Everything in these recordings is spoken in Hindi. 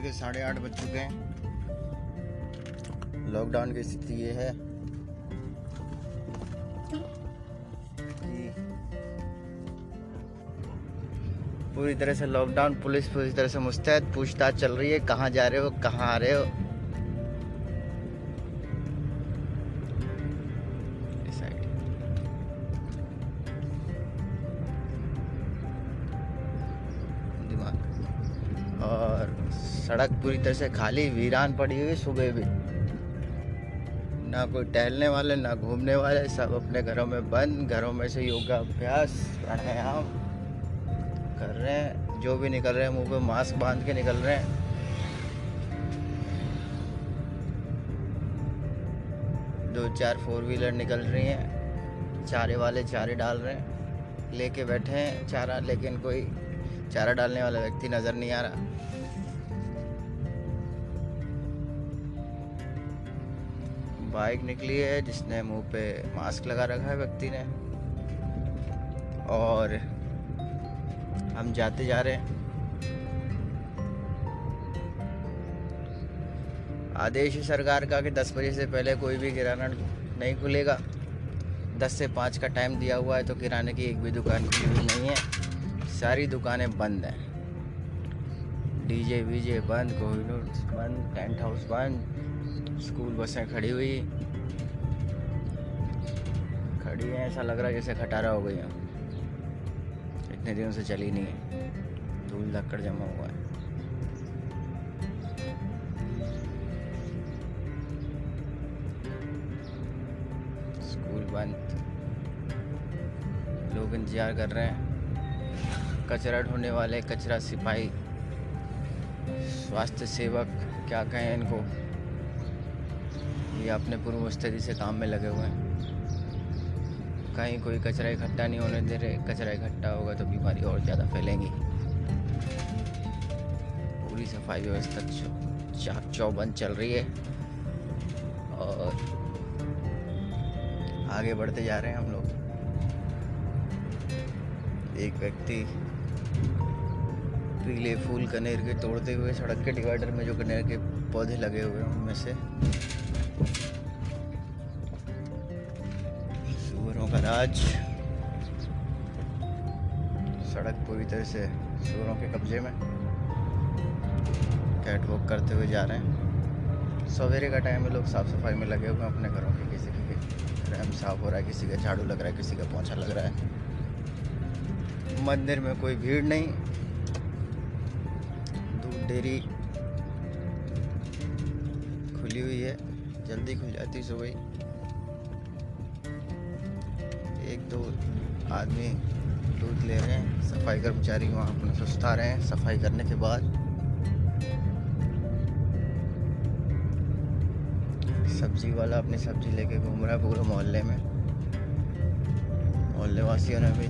के साढ़े आठ बज चुके हैं। लॉकडाउन की स्थिति ये है। पूरी तरह से लॉकडाउन पुलिस पूरी तरह से मुस्तैद, पूछताछ चल रही है, कहाँ जा रहे हो, कहाँ आ रहे हो? और सड़क पूरी तरह से खाली, वीरान पड़ी हुई सुबह भी। ना कोई टहलने वाले, ना घूमने वाले, सब अपने घरों में बंद, घरों में से योगा अभ्यास प्राणायाम कर रहे हैं। जो भी निकल रहे हैं, मुँह पे मास्क बाँध के निकल रहे हैं। दो चार फोर व्हीलर निकल रही हैं। चारे वाले चारे डाल रहे हैं। लेके बैठे हैं चारा, लेकिन कोई चारा डालने वाला व्यक्ति नज़र नहीं आ रहा। बाइक निकली है जिसने मुँह पे मास्क लगा रखा है व्यक्ति ने। और हम जाते जा रहे हैं। आदेश है सरकार का कि 10 बजे से पहले कोई भी किराना नहीं खुलेगा। 10 से 5 का टाइम दिया हुआ है तो किराने की एक भी दुकान खुली हुई नहीं है। सारी दुकानें बंद हैं। डीजे वीजे बंद कोहिनूर बंद, टेंट हाउस बंद स्कूल बसें खड़ी हुई। खड़ी है, ऐसा लग रहा है जैसे खटारा हो गई हो। इतने दिनों से चली नहीं है। धूल धक्कड़ जमा हुआ है। स्कूल बंद। लोग इंतज़ार कर रहे हैं। कचरा ढोने वाले, कचरा सिपाही। स्वास्थ्य सेवक, क्या कहें इनको? ये अपने पूर्व मुस्तैदी से काम में लगे हुए हैं। कहीं कोई कचरा इकट्ठा नहीं होने दे रहे, कचरा इकट्ठा होगा तो बीमारी और ज़्यादा फैलेंगी। पूरी सफ़ाई व्यवस्था चाक चौबंद चल रही है और आगे बढ़ते जा रहे हैं हम लोग। एक व्यक्ति पीले फूल कनेर के तोड़ते हुए सड़क के डिवाइडर में जो कनेर के पौधे लगे हुए हैं उनमें से सूरों का राज। सड़क पूरी तरह से सूरों के कब्जे में। कैट वॉक करते हुए जा रहे हैं। सवेरे का टाइम में लोग साफ़ सफ़ाई में लगे हुए हैं अपने घरों के किसी के रैम साफ़ हो रहा है, किसी का झाड़ू लग रहा है, किसी का पोछा लग रहा है। मंदिर में कोई भीड़ नहीं। दूध डेरी खुली हुई है। जल्दी खुल जाती सुबह एक, दो आदमी दूध ले रहे हैं, सफ़ाई कर्मचारी वहाँ अपना सुस्ता रहे हैं, सफ़ाई करने के बाद। सब्ज़ी वाला अपनी सब्ज़ी लेके घूम रहा है पूरे मोहल्ले में। मोहल्ले वासियों ने भी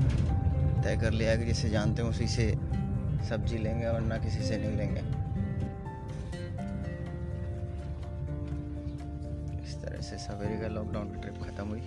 तय कर लिया कि जिसे जानते हैं उसी से सब्ज़ी लेंगे और ना किसी से नहीं लेंगे। तरह से सवेरे का लॉकडाउन की ट्रिप ख़त्म हुई।